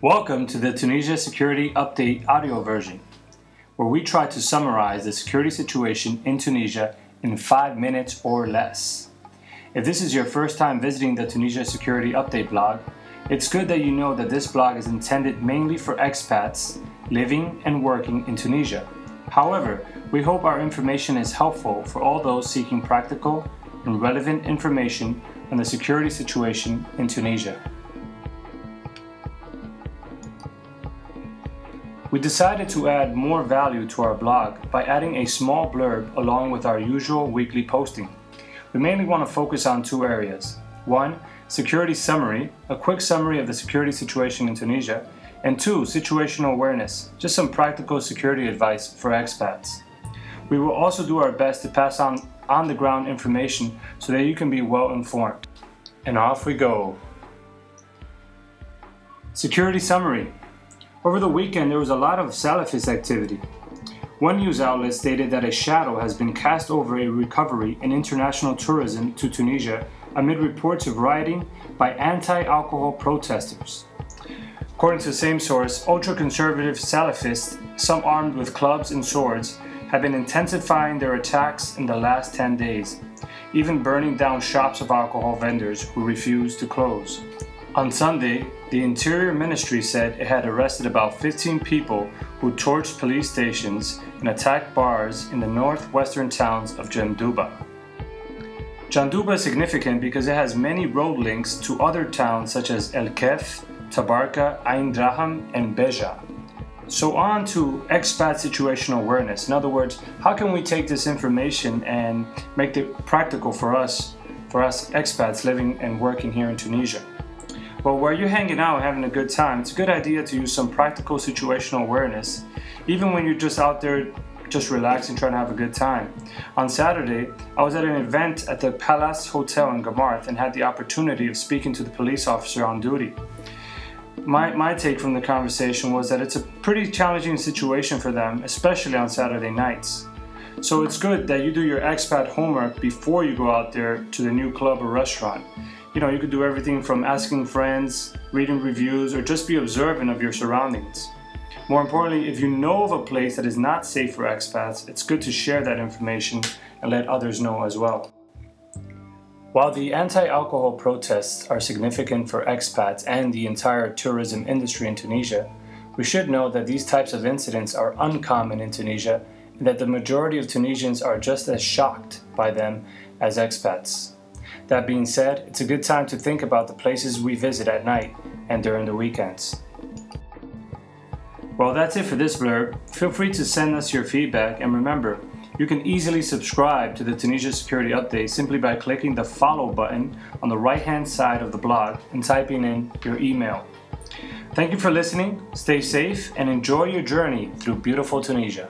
Welcome to the Tunisia Security Update audio version, where we try to summarize the security situation in Tunisia in five minutes or less. If this is your first time visiting the Tunisia Security Update blog, it's good that you know that this blog is intended mainly for expats living and working in Tunisia. However, we hope our information is helpful for all those seeking practical and relevant information on the security situation in Tunisia. We decided to add more value to our blog by adding a small blurb along with our usual weekly posting. We mainly want to focus on two areas. One, security summary, a quick summary of the security situation in Tunisia, and two, situational awareness, just some practical security advice for expats. We will also do our best to pass on on the ground information so that you can be well informed. And off we go. Security summary. Over the weekend, there was a lot of Salafist activity. One news outlet stated that a shadow has been cast over a recovery in international tourism to Tunisia amid reports of rioting by anti alcohol protesters. According to the same source, ultra conservative Salafists, some armed with clubs and swords, have been intensifying their attacks in the last 10 days, even burning down shops of alcohol vendors who refuse to close. On Sunday, the Interior Ministry said it had arrested about 15 people who torched police stations and attacked bars in the northwestern towns of Jendouba. Jendouba is significant because it has many road links to other towns such as El Kef, Tabarka, Ain Draham, and Beja. So, on to expat situational awareness. In other words, how can we take this information and make it practical for us, for us expats living and working here in Tunisia? Well, where you're hanging out having a good time, it's a good idea to use some practical situational awareness, even when you're just out there just relaxing, trying to have a good time. On Saturday, I was at an event at the Palace Hotel in Gammarth and had the opportunity of speaking to the police officer on duty. My, my take from the conversation was that it's a pretty challenging situation for them, especially on Saturday nights. So it's good that you do your expat homework before you go out there to the new club or restaurant you know, you could do everything from asking friends, reading reviews, or just be observant of your surroundings. More importantly, if you know of a place that is not safe for expats, it's good to share that information and let others know as well. While the anti alcohol protests are significant for expats and the entire tourism industry in Tunisia, we should know that these types of incidents are uncommon in Tunisia and that the majority of Tunisians are just as shocked by them as expats. That being said, it's a good time to think about the places we visit at night and during the weekends. Well, that's it for this blurb. Feel free to send us your feedback, and remember, you can easily subscribe to the Tunisia Security Update simply by clicking the follow button on the right hand side of the blog and typing in your email. Thank you for listening, stay safe, and enjoy your journey through beautiful Tunisia.